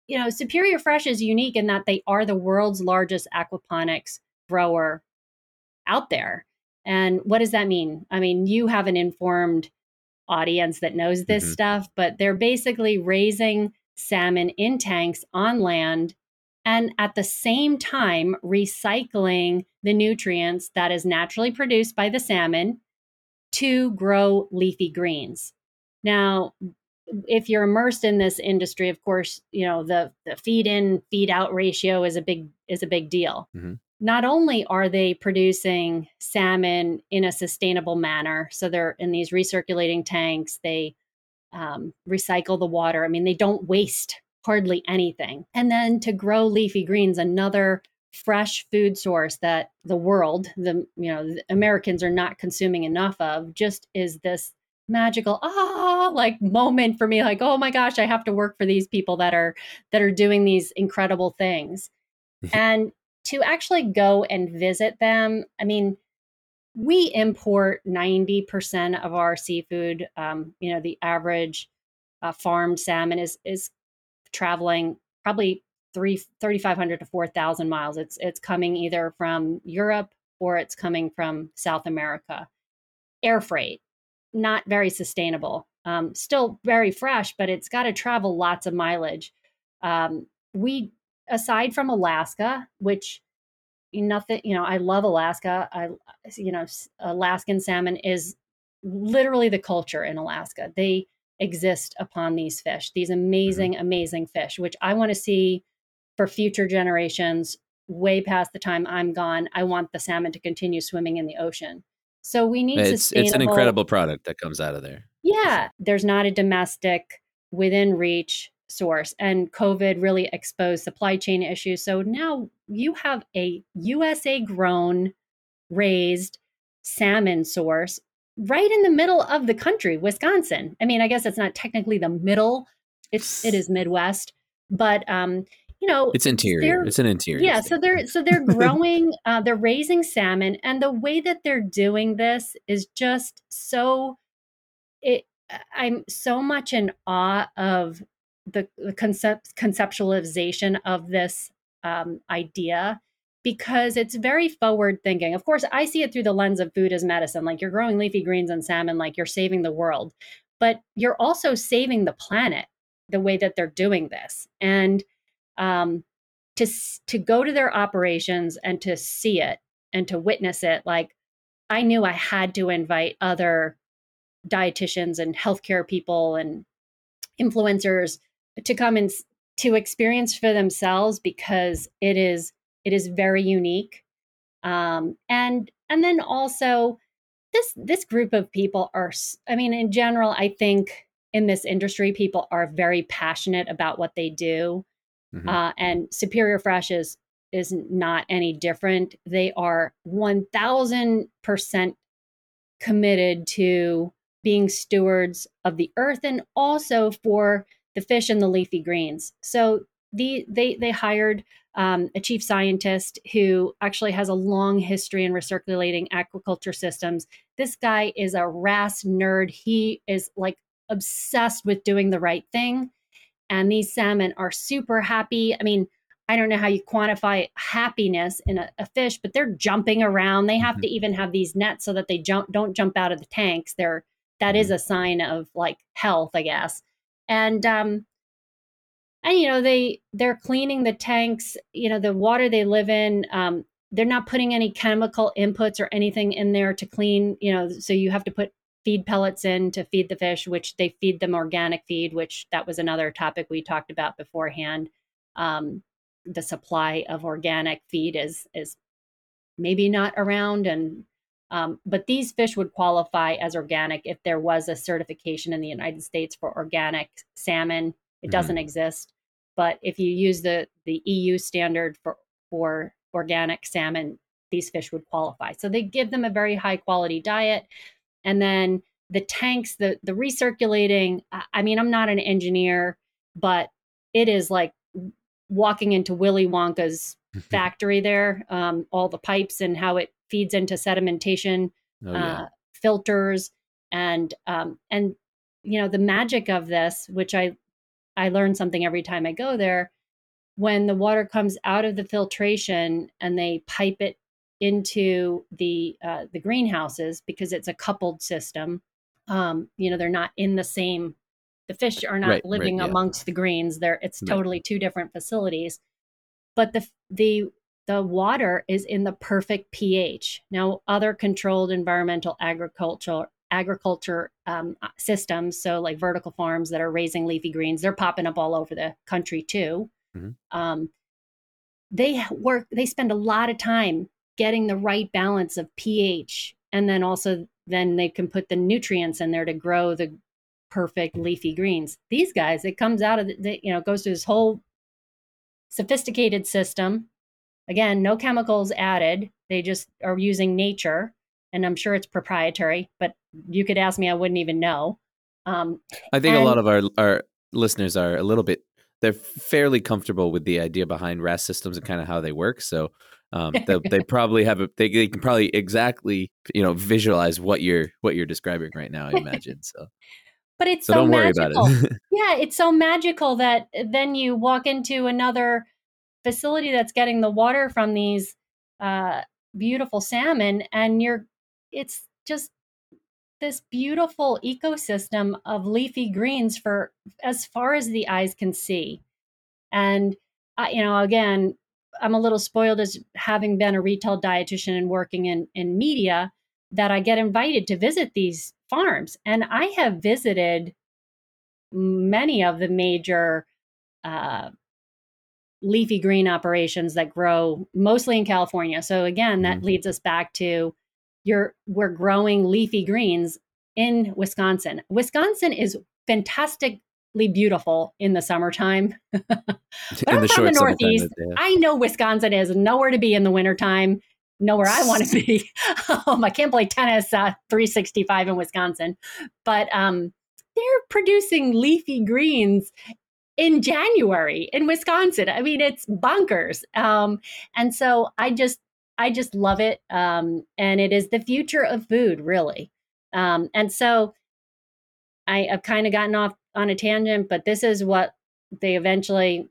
you know, Superior Fresh is unique in that they are the world's largest aquaponics grower out there. And what does that mean? I mean, you have an informed audience that knows this mm-hmm. stuff, but they're basically raising salmon in tanks on land and at the same time recycling the nutrients that is naturally produced by the salmon to grow leafy greens. Now, if you're immersed in this industry, of course, you know the the feed in feed out ratio is a big is a big deal. Mm-hmm. Not only are they producing salmon in a sustainable manner, so they're in these recirculating tanks, they um, recycle the water. I mean, they don't waste hardly anything. And then to grow leafy greens, another fresh food source that the world, the you know, the Americans are not consuming enough of, just is this magical ah like moment for me like oh my gosh i have to work for these people that are that are doing these incredible things. And to actually go and visit them i mean we import 90% of our seafood um, you know the average uh, farmed salmon is is traveling probably 3 3500 to 4000 miles. It's it's coming either from europe or it's coming from south america. Air freight not very sustainable. Um, still very fresh, but it's got to travel lots of mileage. Um, we, aside from Alaska, which nothing, you know, I love Alaska. I, you know, Alaskan salmon is literally the culture in Alaska. They exist upon these fish, these mm-hmm. amazing, mm-hmm. amazing fish, which I want to see for future generations. Way past the time I'm gone, I want the salmon to continue swimming in the ocean. So we need it's. It's an incredible product that comes out of there. Yeah, there's not a domestic within reach source, and COVID really exposed supply chain issues. So now you have a USA grown, raised salmon source right in the middle of the country, Wisconsin. I mean, I guess it's not technically the middle; it's it is Midwest, but um, you know, it's interior. It's an interior. Yeah, so they're so they're growing, uh, they're raising salmon, and the way that they're doing this is just so. It, I'm so much in awe of the, the concept conceptualization of this um, idea because it's very forward thinking. Of course, I see it through the lens of food as medicine. Like you're growing leafy greens and salmon, like you're saving the world, but you're also saving the planet the way that they're doing this. And um, to to go to their operations and to see it and to witness it, like I knew I had to invite other dietitians and healthcare people and influencers to come and to experience for themselves because it is it is very unique. Um, and and then also this this group of people are i mean in general i think in this industry people are very passionate about what they do mm-hmm. uh, and superior fresh is is not any different they are 1000% committed to being stewards of the earth and also for the fish and the leafy greens so the, they they hired um, a chief scientist who actually has a long history in recirculating aquaculture systems. This guy is a RAS nerd. He is like obsessed with doing the right thing. And these salmon are super happy. I mean, I don't know how you quantify happiness in a, a fish, but they're jumping around. They have mm-hmm. to even have these nets so that they jump don't jump out of the tanks. They're that is mm-hmm. a sign of like health, I guess. And um, and you know they they're cleaning the tanks you know the water they live in um, they're not putting any chemical inputs or anything in there to clean you know so you have to put feed pellets in to feed the fish which they feed them organic feed which that was another topic we talked about beforehand um, the supply of organic feed is is maybe not around and um, but these fish would qualify as organic if there was a certification in the united states for organic salmon it mm-hmm. doesn't exist. But if you use the the EU standard for for organic salmon, these fish would qualify. So they give them a very high quality diet, and then the tanks, the the recirculating. I mean, I'm not an engineer, but it is like walking into Willy Wonka's factory there. Um, all the pipes and how it feeds into sedimentation, oh, yeah. uh, filters, and um, and you know the magic of this, which I I learn something every time I go there. When the water comes out of the filtration and they pipe it into the uh, the greenhouses because it's a coupled system. Um, you know, they're not in the same. The fish are not right, living right, yeah. amongst the greens. They're it's right. totally two different facilities. But the the the water is in the perfect pH. Now, other controlled environmental agriculture agriculture um, uh, systems, so like vertical farms that are raising leafy greens, they're popping up all over the country too. Mm-hmm. Um, they work, they spend a lot of time getting the right balance of pH, and then also then they can put the nutrients in there to grow the perfect leafy greens. These guys, it comes out of the, you know, goes through this whole sophisticated system. Again, no chemicals added. They just are using nature and I'm sure it's proprietary, but you could ask me, I wouldn't even know. Um, I think and, a lot of our our listeners are a little bit they're fairly comfortable with the idea behind RAS systems and kind of how they work. So um, they probably have a they, they can probably exactly you know visualize what you're what you're describing right now. I imagine so. but it's so, so don't magical. worry about it. yeah, it's so magical that then you walk into another facility that's getting the water from these uh, beautiful salmon, and you're it's just this beautiful ecosystem of leafy greens for as far as the eyes can see. And, uh, you know, again, I'm a little spoiled as having been a retail dietitian and working in, in media that I get invited to visit these farms. And I have visited many of the major uh, leafy green operations that grow mostly in California. So, again, that mm-hmm. leads us back to you're we're growing leafy greens in Wisconsin. Wisconsin is fantastically beautiful in the summertime. but in I'm the from the Northeast. Yeah. I know Wisconsin is nowhere to be in the wintertime, nowhere I want to be. um, I can't play tennis uh, 365 in Wisconsin. But um, they're producing leafy greens in January in Wisconsin. I mean, it's bonkers. Um, and so I just, I just love it. Um, and it is the future of food, really. Um, and so I, I've kind of gotten off on a tangent, but this is what they eventually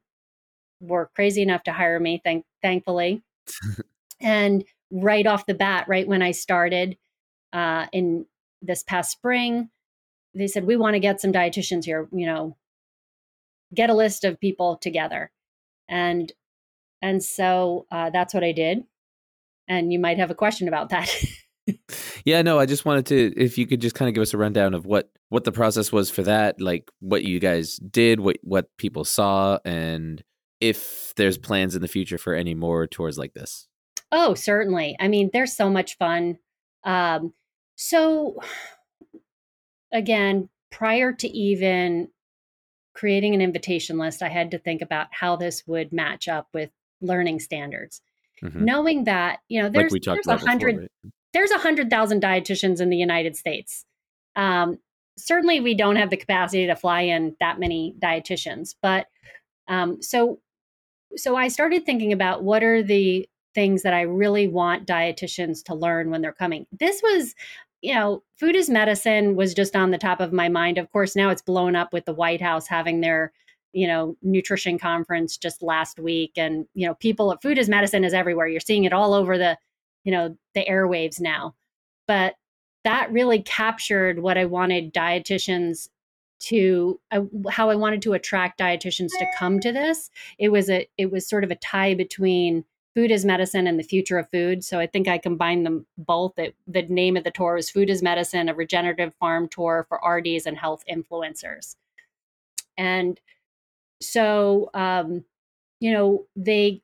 were crazy enough to hire me, thank, thankfully. and right off the bat, right when I started uh, in this past spring, they said, We want to get some dietitians here, you know, get a list of people together. And and so uh, that's what I did. And you might have a question about that. yeah, no, I just wanted to if you could just kind of give us a rundown of what what the process was for that, like what you guys did, what what people saw, and if there's plans in the future for any more tours like this. Oh, certainly. I mean, there's so much fun. Um, so, again, prior to even creating an invitation list, I had to think about how this would match up with learning standards. Mm-hmm. Knowing that, you know, there's, like there's a hundred, right? There's a hundred thousand dietitians in the United States. Um, certainly we don't have the capacity to fly in that many dietitians, but um, so, so I started thinking about what are the things that I really want dietitians to learn when they're coming. This was you know, food is medicine was just on the top of my mind. Of course, now it's blown up with the White House having their, you know, nutrition conference just last week. And, you know, people, food is medicine is everywhere. You're seeing it all over the, you know, the airwaves now. But that really captured what I wanted dietitians to uh, how I wanted to attract dietitians to come to this. It was a it was sort of a tie between Food is Medicine and the Future of Food. So I think I combined them both. It, the name of the tour was Food is Medicine, a regenerative farm tour for RDs and health influencers. And so, um, you know, they,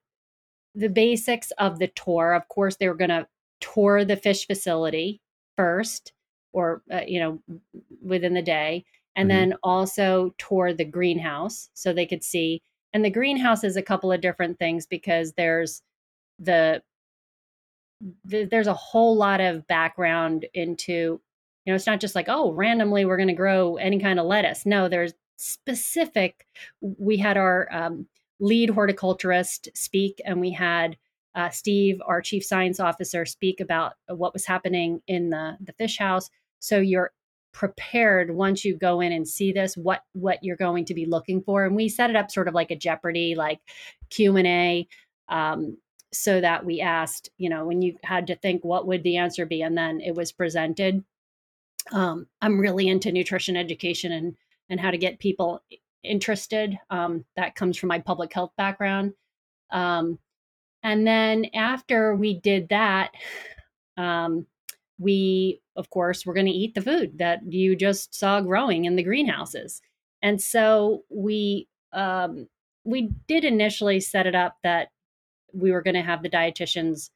the basics of the tour, of course, they were going to tour the fish facility first or, uh, you know, within the day. And mm-hmm. then also tour the greenhouse so they could see. And the greenhouse is a couple of different things because there's the, the there's a whole lot of background into you know it's not just like oh randomly we're going to grow any kind of lettuce no there's specific we had our um, lead horticulturist speak and we had uh, steve our chief science officer speak about what was happening in the the fish house. So you're prepared once you go in and see this what what you're going to be looking for. And we set it up sort of like a jeopardy like q&a um, so that we asked, you know, when you had to think what would the answer be, and then it was presented. Um, I'm really into nutrition education and and how to get people interested. Um, that comes from my public health background. Um, and then after we did that, um, we of course were going to eat the food that you just saw growing in the greenhouses. And so we um, we did initially set it up that we were going to have the dietitians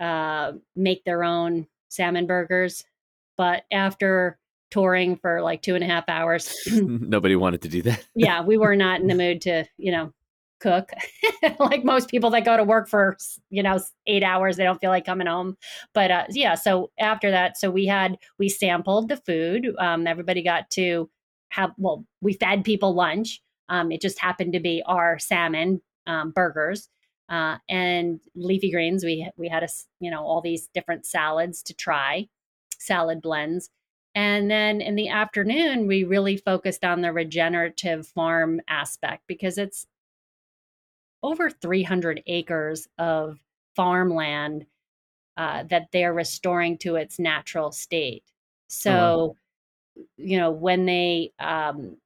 uh, make their own salmon burgers. But after touring for like two and a half hours, nobody wanted to do that. yeah, we were not in the mood to, you know, cook. Like most people that go to work for you know eight hours they don't feel like coming home. But uh, yeah so after that so we had we sampled the food. Um, everybody got to have well we fed people lunch. Um, it just happened to be our salmon um, burgers uh, and leafy greens. We we had a you know all these different salads to try, salad blends, and then in the afternoon we really focused on the regenerative farm aspect because it's over 300 acres of farmland uh, that they're restoring to its natural state. So, oh. you know, when they um,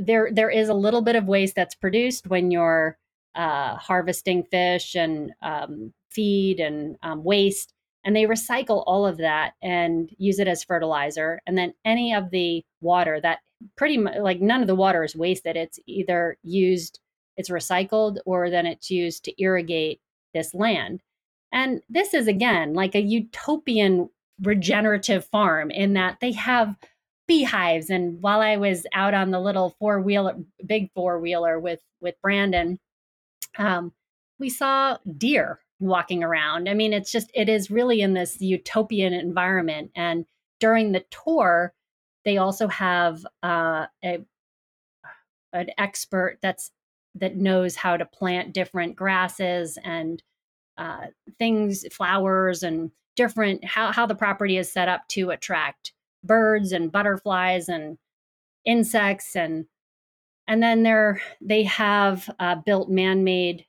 there there is a little bit of waste that's produced when you're uh, harvesting fish and um, feed and um, waste. And they recycle all of that and use it as fertilizer. And then any of the water that pretty much like none of the water is wasted. It's either used, it's recycled, or then it's used to irrigate this land. And this is again like a utopian regenerative farm in that they have beehives. And while I was out on the little four wheeler, big four wheeler with with Brandon, um, we saw deer walking around. I mean, it's just, it is really in this utopian environment. And during the tour, they also have uh, a, an expert that's that knows how to plant different grasses and uh, things, flowers, and different how how the property is set up to attract birds and butterflies and insects and and then they're they have uh, built man-made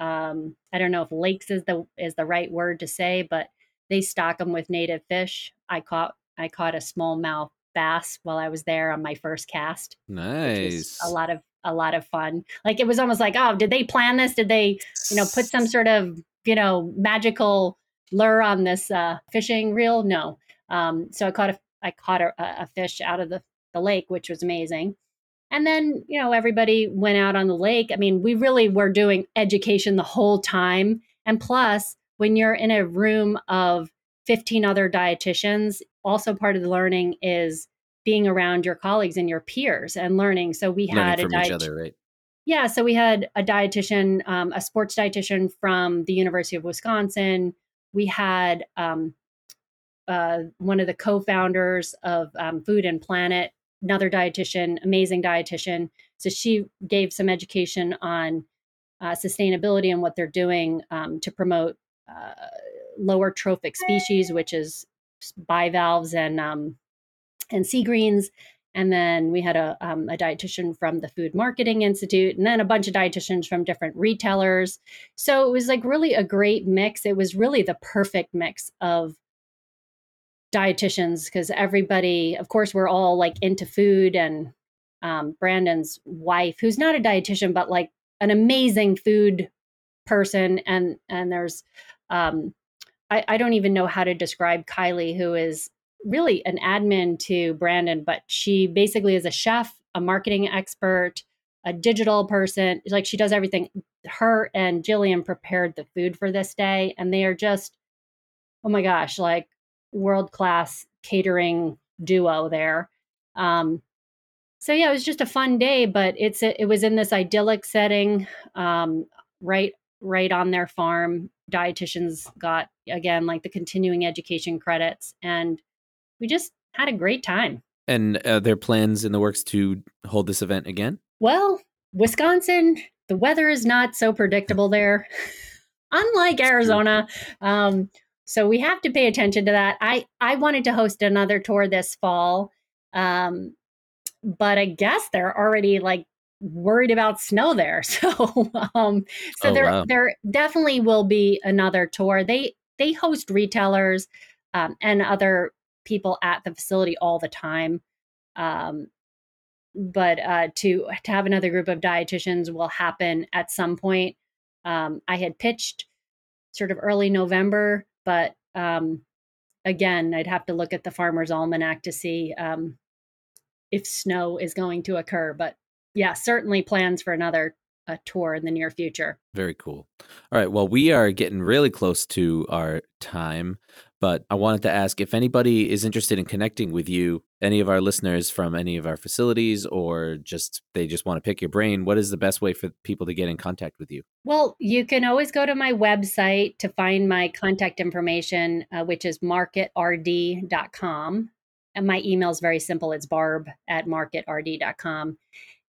um, i don't know if lakes is the is the right word to say but they stock them with native fish. I caught i caught a smallmouth bass while i was there on my first cast Nice. a lot of a lot of fun. Like it was almost like oh did they plan this? Did they you know put some sort of you know magical lure on this uh, fishing reel? No. Um, so i caught a i caught a, a fish out of the, the lake which was amazing and then you know everybody went out on the lake i mean we really were doing education the whole time and plus when you're in a room of 15 other dietitians also part of the learning is being around your colleagues and your peers and learning so we Learning had a diet- other, right? yeah, so we had a dietitian, um, a sports dietitian from the University of Wisconsin. We had um, uh, one of the co-founders of um, Food and Planet, another dietitian, amazing dietitian. So she gave some education on uh, sustainability and what they're doing um, to promote uh, lower trophic species, which is bivalves and um, and sea greens. And then we had a, um, a dietitian from the Food Marketing Institute, and then a bunch of dietitians from different retailers. So it was like really a great mix. It was really the perfect mix of dietitians because everybody, of course, we're all like into food. And um, Brandon's wife, who's not a dietitian, but like an amazing food person, and and there's um, I, I don't even know how to describe Kylie, who is really an admin to Brandon, but she basically is a chef, a marketing expert, a digital person. Like she does everything. Her and Jillian prepared the food for this day, and they are just, oh my gosh, like world class catering duo there. Um, so yeah, it was just a fun day, but it's it was in this idyllic setting, um, right right on their farm. Dietitians got again like the continuing education credits, and we just had a great time. And uh, there plans in the works to hold this event again? Well, Wisconsin, the weather is not so predictable there, unlike Arizona. Um, so we have to pay attention to that. I I wanted to host another tour this fall, um, but I guess they're already like worried about snow there. So um, so Oh, there wow. there definitely will be another tour. They they host retailers um, and other people at the facility all the time. Um, but uh, to to have another group of dietitians will happen at some point. Um, I had pitched sort of early November, but um, again, I'd have to look at the Farmer's Almanac to see um, if snow is going to occur. But yeah, certainly plans for another uh, tour in the near future. Very cool. All right. Well, we are getting really close to our time, but I wanted to ask if anybody is interested in connecting with you, any of our listeners from any of our facilities, or just they just want to pick your brain, what is the best way for people to get in contact with you? Well, you can always go to my website to find my contact information, uh, which is marketrd.com. And my email is very simple it's barb at marketrd.com.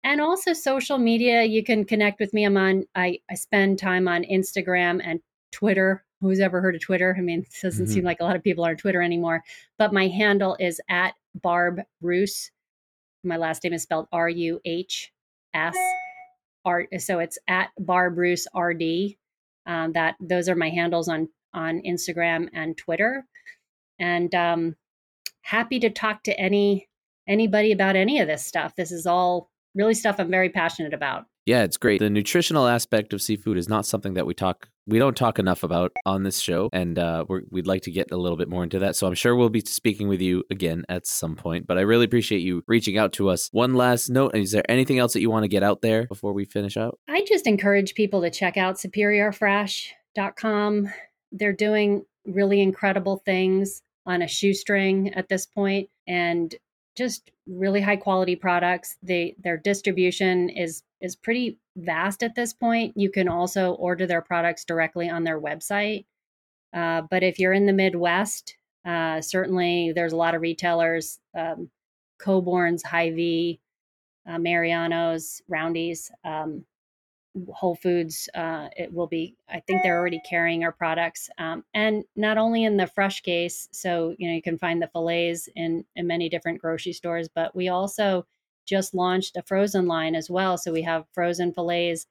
And also social media, you can connect with me. I'm on, I, I spend time on Instagram and Twitter. Who's ever heard of Twitter? I mean, it doesn't Mhm. seem like a lot of people are on Twitter anymore. But my handle is at Barb Ruhs. My last name is spelled R U H S. R, so it's at Barb Ruhs RD. Um, that those are my handles on on Instagram and Twitter. And um, happy to talk to any anybody about any of this stuff. This is all really stuff I'm very passionate about. Yeah, it's great. The nutritional aspect of seafood is not something that we talk we don't talk enough about on this show, and uh, we're, we'd like to get a little bit more into that. So I'm sure we'll be speaking with you again at some point. But I really appreciate you reaching out to us. One last note: Is there anything else that you want to get out there before we finish out? I just encourage people to check out superiorfresh.com. They're doing really incredible things on a shoestring at this point and just really high quality products. They their distribution is is pretty vast at this point. You can also order their products directly on their website. Uh, but if you're in the Midwest, uh, certainly there's a lot of retailers, um, Coborn's, Hy-Vee, uh, Mariano's, Roundy's, um, Whole Foods. Uh, it will be, I think they're already carrying our products. Um, and not only in the fresh case, so, you know, you can find the fillets in, in many different grocery stores, but we also just launched a frozen line as well. So we have frozen fillets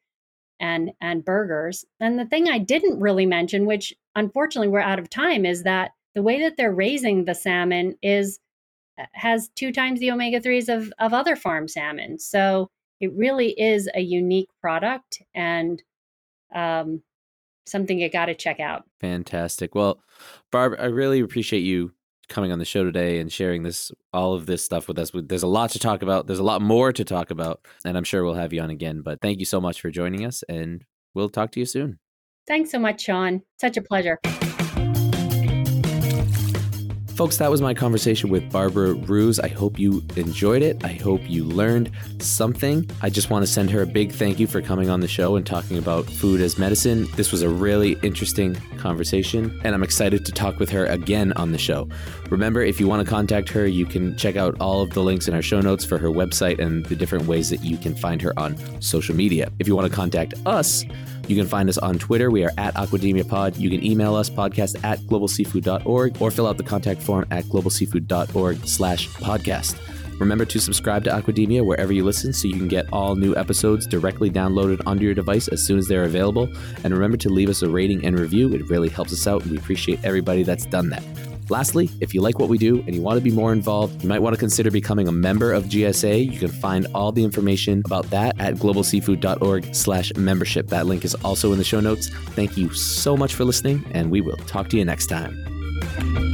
and and burgers. And the thing I didn't really mention, which unfortunately we're out of time, is that the way that they're raising the salmon is uh, has two times the omega 3s of, of other farm salmon. So it really is a unique product and um, something you got to check out. Fantastic. Well, Barb, I really appreciate you coming on the show today and sharing this all of this stuff with us. There's a lot to talk about. There's a lot more to talk about, and I'm sure we'll have you on again. But thank you so much for joining us, and we'll talk to you soon. Thanks so much, Sean. Such a pleasure. Folks, that was my conversation with Barbara Ruhs. I hope you enjoyed it. I hope you learned something. I just want to send her a big thank you for coming on the show and talking about food as medicine. This was a really interesting conversation, and I'm excited to talk with her again on the show. Remember, if you want to contact her, you can check out all of the links in our show notes for her website and the different ways that you can find her on social media. If you want to contact us, you can find us on Twitter. We are at Aquademia Pod. You can email us podcast at globalseafood.org or fill out the contact form at globalseafood.org slash podcast. Remember to subscribe to Aquademia wherever you listen so you can get all new episodes directly downloaded onto your device as soon as they're available. And remember to leave us a rating and review. It really helps us out, and we appreciate everybody that's done that. Lastly, if you like what we do and you want to be more involved, you might want to consider becoming a member of GSA. You can find all the information about that at globalseafood.org slash membership. That link is also in the show notes. Thank you so much for listening, and we will talk to you next time.